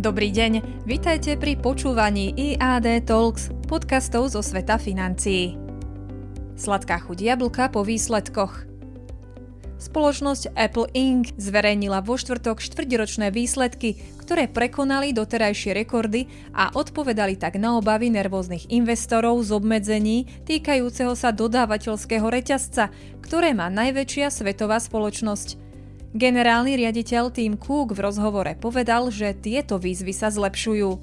Dobrý deň, vitajte pri počúvaní IAD Talks, podcastov zo sveta financií. Sladká chuť jablka po výsledkoch. Spoločnosť Apple Inc. zverejnila vo štvrtok štvrťročné výsledky, ktoré prekonali doterajšie rekordy a odpovedali tak na obavy nervóznych investorov z obmedzení týkajúceho sa dodávateľského reťazca, ktoré má najväčšia svetová spoločnosť. Generálny riaditeľ Tim Cook v rozhovore povedal, že tieto výzvy sa zlepšujú.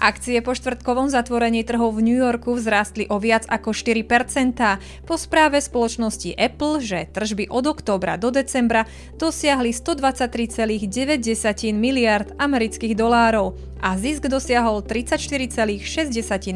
Akcie po štvrtkovom zatvorení trhov v New Yorku vzrástli o viac ako 4%. Po správe spoločnosti Apple, že tržby od októbra do decembra dosiahli 123,9 miliard amerických dolárov a zisk dosiahol 34,6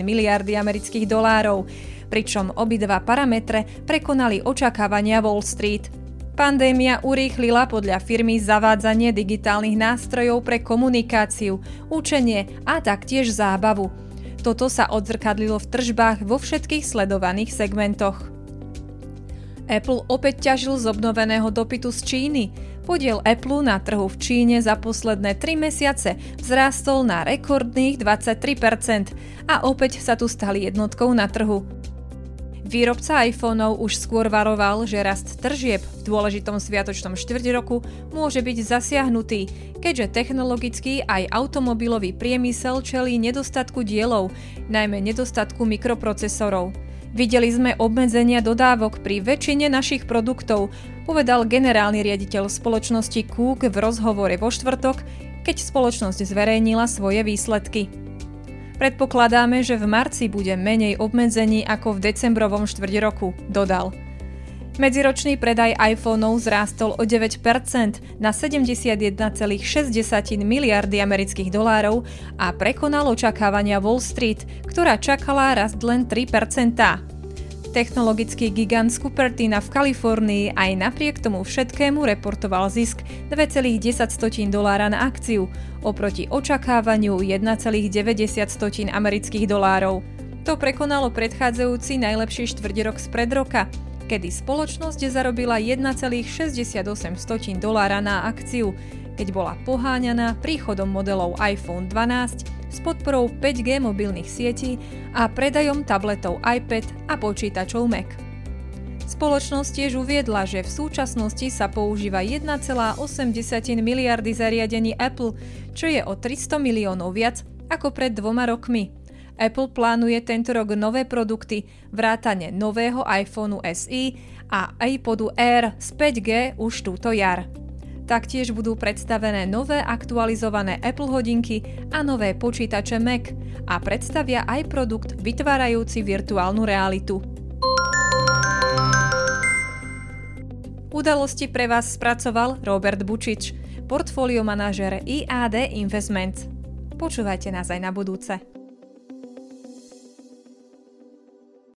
miliardy amerických dolárov, pričom obidva parametre prekonali očakávania Wall Street. Pandémia urýchlila podľa firmy zavádzanie digitálnych nástrojov pre komunikáciu, učenie a taktiež zábavu. Toto sa odzrkadlilo v tržbách vo všetkých sledovaných segmentoch. Apple opäť ťažil z obnoveného dopytu z Číny. Podiel Apple na trhu v Číne za posledné 3 mesiace vzrástol na rekordných 23% a opäť sa tu stali jednotkou na trhu. Výrobca iPhoneov už skôr varoval, že rast tržieb v dôležitom sviatočnom štvrť roku môže byť zasiahnutý, keďže technologický aj automobilový priemysel čelí nedostatku dielov, najmä nedostatku mikroprocesorov. Videli sme obmedzenia dodávok pri väčšine našich produktov, povedal generálny riaditeľ spoločnosti Cook v rozhovore vo štvrtok, keď spoločnosť zverejnila svoje výsledky. Predpokladáme, že v marci bude menej obmedzení ako v decembrovom štvrť roku, dodal. Medziročný predaj iPhoneov zrástol o 9% na 71,6 miliardy amerických dolárov a prekonal očakávania Wall Street, ktorá čakala rast len 3%. Technologický gigant z Cupertina v Kalifornii aj napriek tomu všetkému reportoval zisk 2,10 dolára na akciu, oproti očakávaniu 1,90 amerických dolárov. To prekonalo predchádzajúci najlepší štvrť rok spred roka, kedy spoločnosť zarobila 1,68 dolára na akciu, keď bola poháňaná príchodom modelov iPhone 12 s podporou 5G mobilných sietí a predajom tabletov iPad a počítačov Mac. Spoločnosť tiež uviedla, že v súčasnosti sa používa 1,8 miliardy zariadení Apple, čo je o 300 miliónov viac ako pred dvoma rokmi. Apple plánuje tento rok nové produkty, vrátane nového iPhoneu SE a iPodu Air z 5G už túto jar. Taktiež budú predstavené nové aktualizované Apple hodinky a nové počítače Mac a predstavia aj produkt vytvárajúci virtuálnu realitu. Udalosti pre vás spracoval Robert Bučič, portfólio IAD Investments. Počúvajte nás aj na budúce.